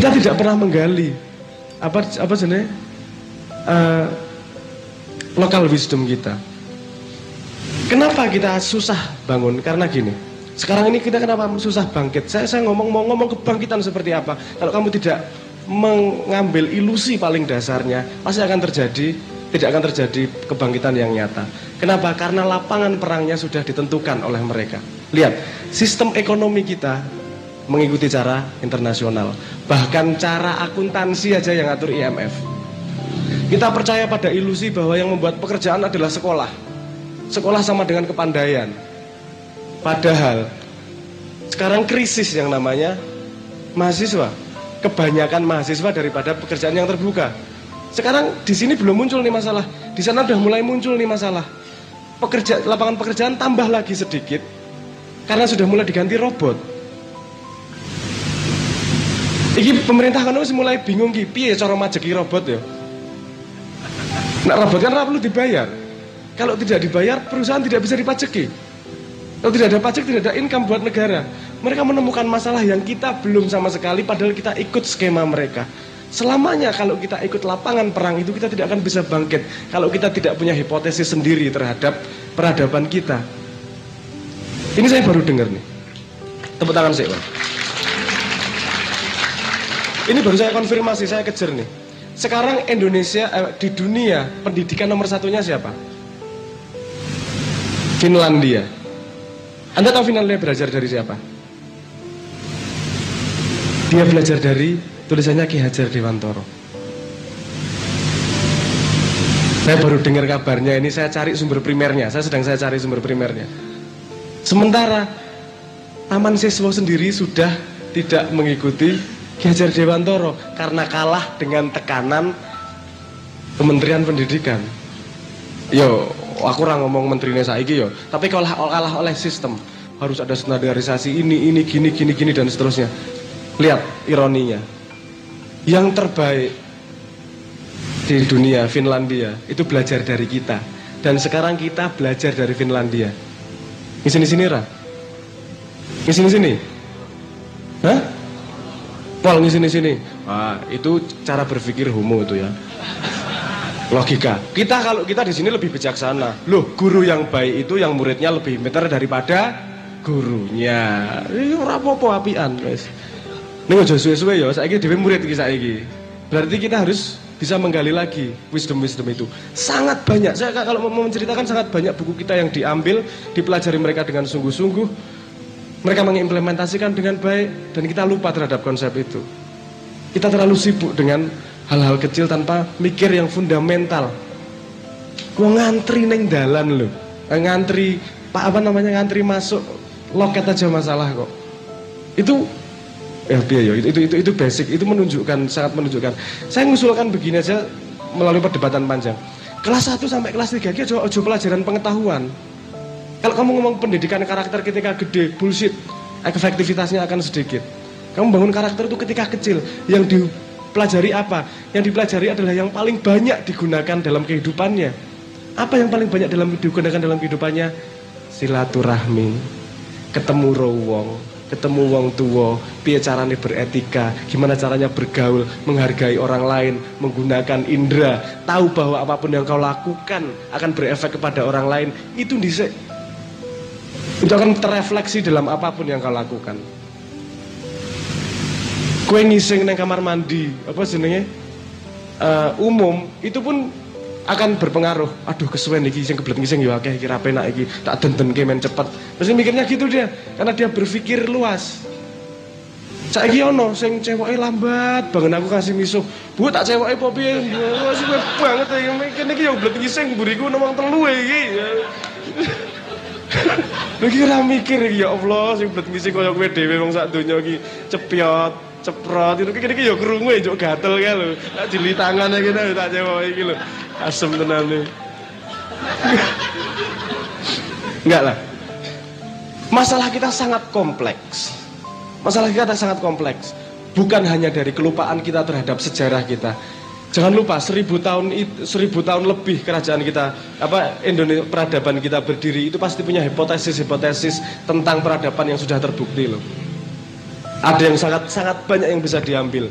Kita tidak pernah menggali apa apa sebenarnya uh, lokal wisdom kita. Kenapa kita susah bangun? Karena gini. Sekarang ini kita kenapa susah bangkit? Saya saya ngomong mau ngomong kebangkitan seperti apa? Kalau kamu tidak mengambil ilusi paling dasarnya, pasti akan terjadi tidak akan terjadi kebangkitan yang nyata. Kenapa? Karena lapangan perangnya sudah ditentukan oleh mereka. Lihat, sistem ekonomi kita mengikuti cara internasional. Bahkan cara akuntansi aja yang ngatur IMF. Kita percaya pada ilusi bahwa yang membuat pekerjaan adalah sekolah. Sekolah sama dengan kepandaian. Padahal sekarang krisis yang namanya mahasiswa. Kebanyakan mahasiswa daripada pekerjaan yang terbuka. Sekarang di sini belum muncul nih masalah. Di sana udah mulai muncul nih masalah. Pekerja, lapangan pekerjaan tambah lagi sedikit karena sudah mulai diganti robot. Iki pemerintah kan mulai bingung ki piye cara majeki robot ya. Nah robot kan perlu dibayar. Kalau tidak dibayar perusahaan tidak bisa dipajeki. Kalau tidak ada pajak tidak ada income buat negara. Mereka menemukan masalah yang kita belum sama sekali padahal kita ikut skema mereka. Selamanya kalau kita ikut lapangan perang itu kita tidak akan bisa bangkit kalau kita tidak punya hipotesis sendiri terhadap peradaban kita. Ini saya baru dengar nih. Tepuk tangan saya, Bang. Ini baru saya konfirmasi, saya kejar nih. Sekarang Indonesia eh, di dunia pendidikan nomor satunya siapa? Finlandia. Anda tahu Finlandia belajar dari siapa? Dia belajar dari Tulisannya Ki Hajar Dewantoro. Saya baru dengar kabarnya ini, saya cari sumber primernya. Saya sedang saya cari sumber primernya. Sementara Taman Siswa sendiri sudah tidak mengikuti Ki Hajar Dewantoro karena kalah dengan tekanan Kementerian Pendidikan. Yo, aku orang ngomong menterinya saiki yo, tapi kalah kalah oleh sistem. Harus ada standarisasi ini ini gini gini gini dan seterusnya. Lihat ironinya. Yang terbaik di dunia Finlandia itu belajar dari kita. Dan sekarang kita belajar dari Finlandia. Di sini sini ra. Di sini sini hah Pol di sini sini ah itu cara berpikir homo itu ya logika kita kalau kita di sini lebih bijaksana loh guru yang baik itu yang muridnya lebih meter daripada gurunya ini rapopo apian guys ini aja suwe-suwe ya, saiki dhewe murid iki saiki. Berarti kita harus bisa menggali lagi wisdom-wisdom itu. Sangat banyak. Saya kalau mau menceritakan sangat banyak buku kita yang diambil, dipelajari mereka dengan sungguh-sungguh. Mereka mengimplementasikan dengan baik dan kita lupa terhadap konsep itu. Kita terlalu sibuk dengan hal-hal kecil tanpa mikir yang fundamental. Gua ngantri neng dalan loh. Eh, ngantri Pak apa namanya ngantri masuk loket aja masalah kok. Itu ya biaya itu, itu itu itu basic itu menunjukkan sangat menunjukkan saya mengusulkan begini aja melalui perdebatan panjang kelas 1 sampai kelas 3 aja coba pelajaran pengetahuan kalau kamu ngomong pendidikan karakter ketika gede bullshit. Efektivitasnya akan sedikit. Kamu bangun karakter itu ketika kecil. Yang dipelajari apa? Yang dipelajari adalah yang paling banyak digunakan dalam kehidupannya. Apa yang paling banyak dalam digunakan dalam kehidupannya? Silaturahmi. Ketemu rowong ketemu wong tua, piye caranya beretika, gimana caranya bergaul, menghargai orang lain, menggunakan indera, tahu bahwa apa pun yang kau lakukan akan berefek kepada orang lain, itu bisa itu akan terefleksi dalam apa pun yang kau lakukan. Kue ngising neng kamar mandi, apa jenenge? Uh, umum itu pun akan berpengaruh. Aduh kesuwen iki sing kebelet ngising ya akeh iki ra penak iki. Tak denten-denke men cepet. Terus mikirnya gitu dia karena dia berpikir luas. Saiki ono sing ceweke lambat banget aku kasih misuh. Bu tak ceweke apa piye? Wes kowe banget ya mikir iki ya kebelet ngising buriku nomong telu iki. Lagi ora mikir ya Allah sing kebelet ngising koyo kowe dhewe wong sak donya iki cepyot ceprot. Itu kira kira ya kerungu ya gatel kan lo tak jeli tangan aja gitu tak cewek iki lo asem tenan nih enggak lah. Masalah kita sangat kompleks. Masalah kita sangat kompleks. Bukan hanya dari kelupaan kita terhadap sejarah kita Jangan lupa seribu tahun seribu tahun lebih kerajaan kita apa Indonesia peradaban kita berdiri itu pasti punya hipotesis-hipotesis tentang peradaban yang sudah terbukti loh. Ada yang sangat sangat banyak yang bisa diambil.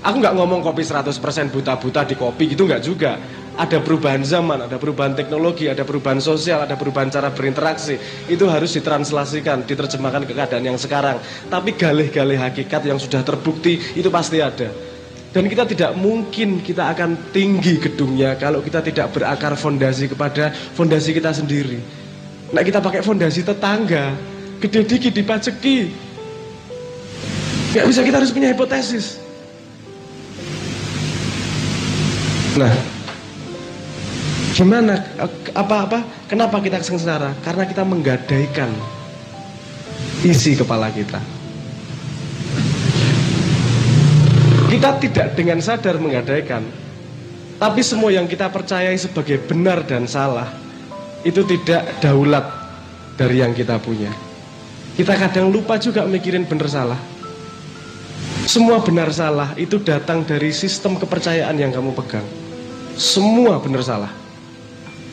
Aku nggak ngomong kopi 100% buta-buta di kopi gitu nggak juga. Ada perubahan zaman, ada perubahan teknologi, ada perubahan sosial, ada perubahan cara berinteraksi. Itu harus ditranslasikan, diterjemahkan ke keadaan yang sekarang. Tapi galih-galih hakikat yang sudah terbukti itu pasti ada. Dan kita tidak mungkin kita akan tinggi gedungnya kalau kita tidak berakar fondasi kepada fondasi kita sendiri. Nah kita pakai fondasi tetangga, gede dikit dipaceki. Gak bisa kita harus punya hipotesis. Nah, gimana apa-apa? Kenapa kita sengsara? Karena kita menggadaikan isi kepala kita. Kita tidak dengan sadar menggadaikan, tapi semua yang kita percayai sebagai benar dan salah itu tidak daulat dari yang kita punya. Kita kadang lupa juga mikirin benar salah. Semua benar salah itu datang dari sistem kepercayaan yang kamu pegang. Semua benar salah.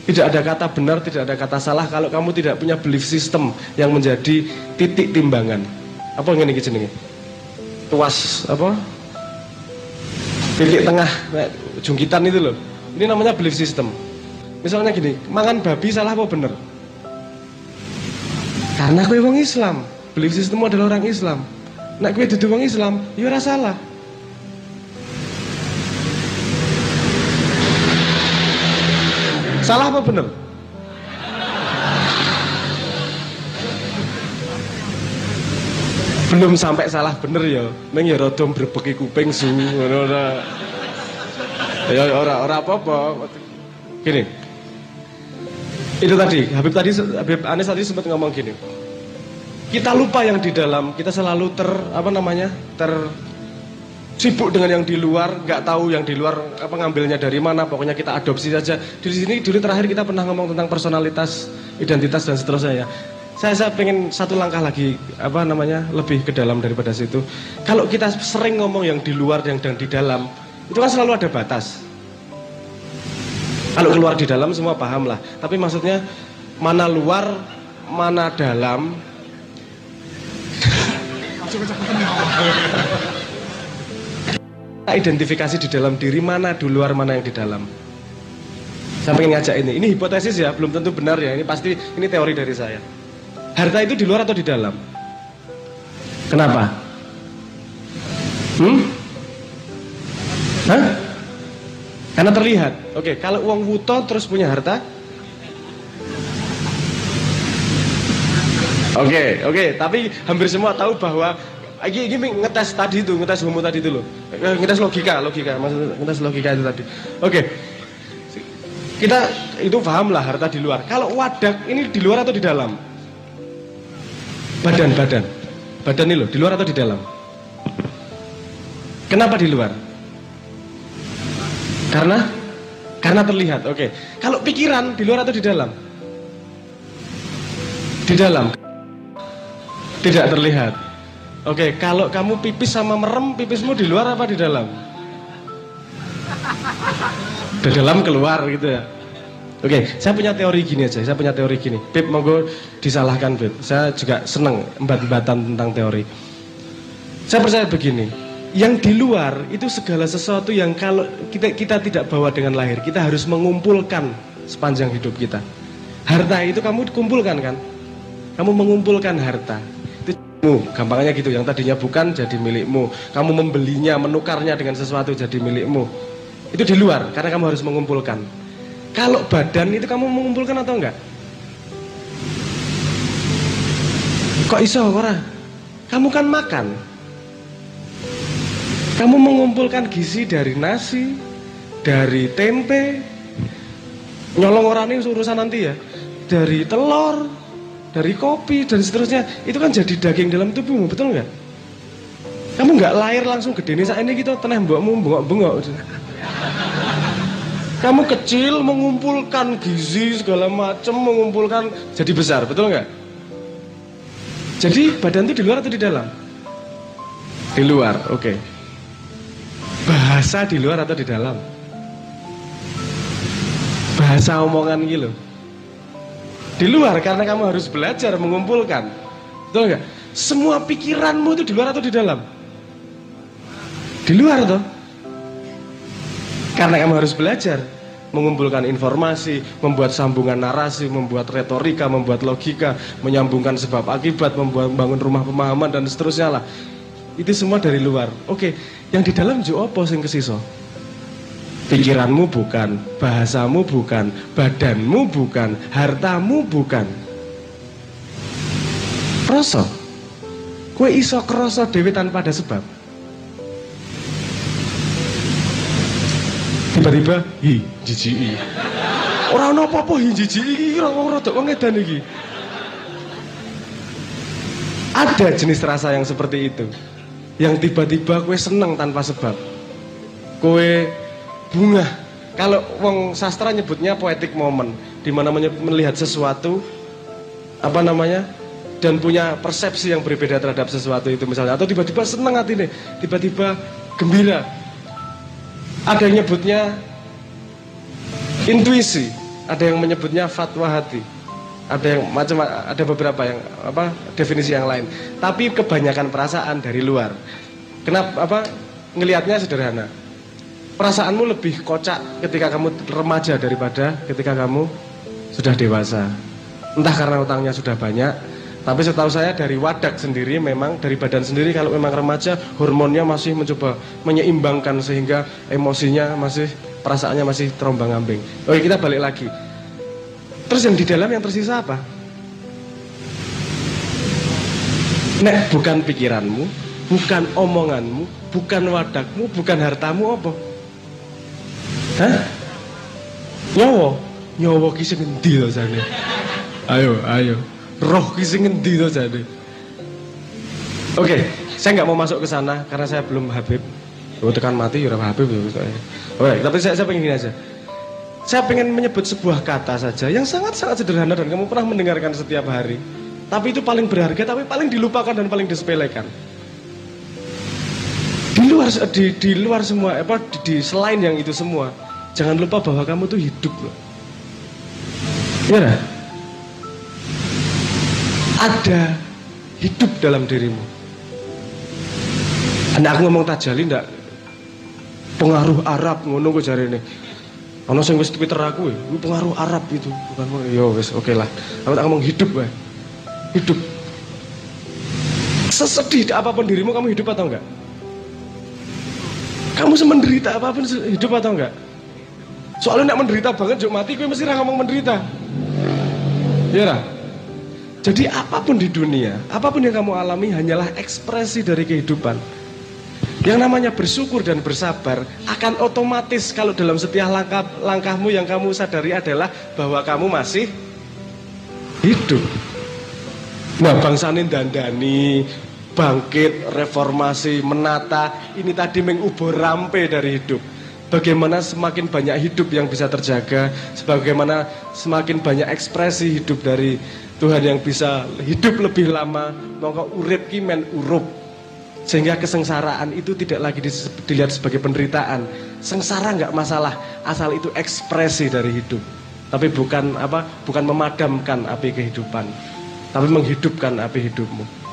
Tidak ada kata benar, tidak ada kata salah kalau kamu tidak punya belief system yang menjadi titik timbangan. Apa yang ini jenenge? Tuas apa? Titik tengah jungkitan itu loh. Ini namanya belief system. Misalnya gini, mangan babi salah apa benar? Karena kue wong Islam, belief system adalah orang Islam. Nak kue duduk wong Islam, ya ora salah. Salah apa bener? Belum sampai salah bener ya. Neng ya rada mbrebeki kuping su ngono ora. Ya ora ora apa-apa. Gini. Itu tadi, Habib tadi Habib Anis tadi sempat ngomong gini. Kita lupa yang di dalam, kita selalu ter apa namanya? ter sibuk dengan yang di luar, nggak tahu yang di luar apa ngambilnya dari mana, pokoknya kita adopsi saja. Di sini dulu terakhir kita pernah ngomong tentang personalitas, identitas dan seterusnya ya. Saya saya pengen satu langkah lagi apa namanya lebih ke dalam daripada situ. Kalau kita sering ngomong yang di luar yang dan di dalam, itu kan selalu ada batas. Kalau keluar di dalam semua paham lah. Tapi maksudnya mana luar, mana dalam. Identifikasi di dalam diri mana di luar mana yang di dalam. Saya pengen ngajak ini. Ini hipotesis ya, belum tentu benar ya. Ini pasti ini teori dari saya. Harta itu di luar atau di dalam? Kenapa? Hmm? Hah? Karena terlihat. Oke, kalau uang wuto terus punya harta? Oke, oke, tapi hampir semua tahu bahwa ini, ini ngetes tadi itu, ngetes homo tadi itu loh. Eh, ngetes logika, logika, maksud ngetes logika itu tadi. Oke. Kita itu paham lah harta di luar. Kalau wadak ini di luar atau di dalam? Badan, badan. Badan ini loh, di luar atau di dalam? Kenapa di luar? Karena karena terlihat. Oke. Kalau pikiran di luar atau di dalam? Di dalam. Tidak terlihat. Oke, kalau kamu pipis sama merem, pipismu di luar apa di dalam? Di dalam keluar gitu ya. Oke, saya punya teori gini aja. Saya punya teori gini. Pip, monggo disalahkan, Pip. Saya juga seneng embat-embatan tentang teori. Saya percaya begini. Yang di luar itu segala sesuatu yang kalau kita kita tidak bawa dengan lahir, kita harus mengumpulkan sepanjang hidup kita. Harta itu kamu kumpulkan kan? Kamu mengumpulkan harta milikmu gampangnya gitu yang tadinya bukan jadi milikmu kamu membelinya menukarnya dengan sesuatu jadi milikmu itu di luar karena kamu harus mengumpulkan kalau badan itu kamu mengumpulkan atau enggak? Kok iso ora kamu kan makan. Kamu mengumpulkan gizi dari nasi dari tempe. Nyolong orang ini urusan nanti ya. Dari telur dari kopi dan seterusnya. Itu kan jadi daging dalam tubuhmu betul nggak kamu nggak lahir langsung gede nih. Saat ini kita teneh mbokmu bengok bengok kamu kecil mengumpulkan gizi segala macam mengumpulkan jadi besar betul nggak jadi badan itu di luar atau di dalam di luar oke okay. bahasa di luar atau di dalam bahasa omongan gitu di luar karena kamu harus belajar mengumpulkan. Betul nggak? Semua pikiranmu itu di luar atau di dalam? Di luar toh? Karena kamu harus belajar mengumpulkan informasi, membuat sambungan narasi, membuat retorika, membuat logika, menyambungkan sebab akibat, membuat membangun rumah pemahaman dan seterusnya lah. Itu semua dari luar. Oke, yang di dalam juga apa sing kesiso? Pikiranmu bukan, bahasamu bukan, badanmu bukan, hartamu bukan. Kroso. Kue iso kroso dewi tanpa ada sebab. Tiba-tiba, hi, jijiki. Orang apa-apa hi jijiki, orang rada wong edan iki. Ada jenis rasa yang seperti itu. Yang tiba-tiba kue seneng tanpa sebab. Kue bunga. Kalau wong sastra nyebutnya poetic moment, di mana melihat sesuatu apa namanya dan punya persepsi yang berbeda terhadap sesuatu itu misalnya atau tiba-tiba senang hati nih tiba-tiba gembira ada yang nyebutnya intuisi ada yang menyebutnya fatwa hati. Ada yang macam ada beberapa yang apa definisi yang lain. Tapi kebanyakan perasaan dari luar. Kenapa apa ngelihatnya sederhana. Perasaanmu lebih kocak ketika kamu remaja daripada ketika kamu sudah dewasa. Entah karena utangnya sudah banyak, tapi setahu saya dari wadak sendiri memang dari badan sendiri kalau memang remaja hormonnya masih mencoba menyeimbangkan sehingga emosinya masih perasaannya masih terombang ambing. Oke kita balik lagi. Terus yang di dalam yang tersisa apa? Nek bukan pikiranmu, bukan omonganmu, bukan wadakmu, bukan hartamu apa? Hah? Nyawa? Nyawa ki sing endi to jane? Ayo, ayo. Roh ki sing endi to jane? Oke, saya nggak mau masuk ke sana karena saya belum Habib. Oh, tekan mati ya Habib ya. Oke, tapi saya, saya pengen gini aja. Saya pengen menyebut sebuah kata saja yang sangat-sangat sederhana dan kamu pernah mendengarkan setiap hari. Tapi itu paling berharga, tapi paling dilupakan dan paling disepelekan di luar di, di luar semua apa di, di selain yang itu semua Jangan lupa bahwa kamu tuh hidup loh. Ya, ada hidup dalam dirimu. Anak aku ngomong tajali ndak pengaruh Arab ngono kok jari ini. Ono sing wis Twitter aku, itu pengaruh Arab itu, bukan yo wis oke lah. Aku tak ngomong hidup wae. Hidup. Sesedih apa pun dirimu kamu hidup atau enggak? Kamu semenderita apa pun hidup atau enggak? Soalnya nak menderita banget juk mati gue mesti ngomong menderita. Ya lah. Jadi apa pun di dunia, apa pun yang kamu alami hanyalah ekspresi dari kehidupan. Yang namanya bersyukur dan bersabar akan otomatis kalau dalam setiap langkah langkahmu yang kamu sadari adalah bahwa kamu masih hidup. Nah bangsa ini dandani, bangkit, reformasi, menata, ini tadi mengubur rampe dari hidup bagaimana semakin banyak hidup yang bisa terjaga, sebagaimana semakin banyak ekspresi hidup dari Tuhan yang bisa hidup lebih lama, maka urip kimen urup. Sehingga kesengsaraan itu tidak lagi dilihat sebagai penderitaan. Sengsara nggak masalah, asal itu ekspresi dari hidup. Tapi bukan apa? Bukan memadamkan api kehidupan, tapi menghidupkan api hidupmu.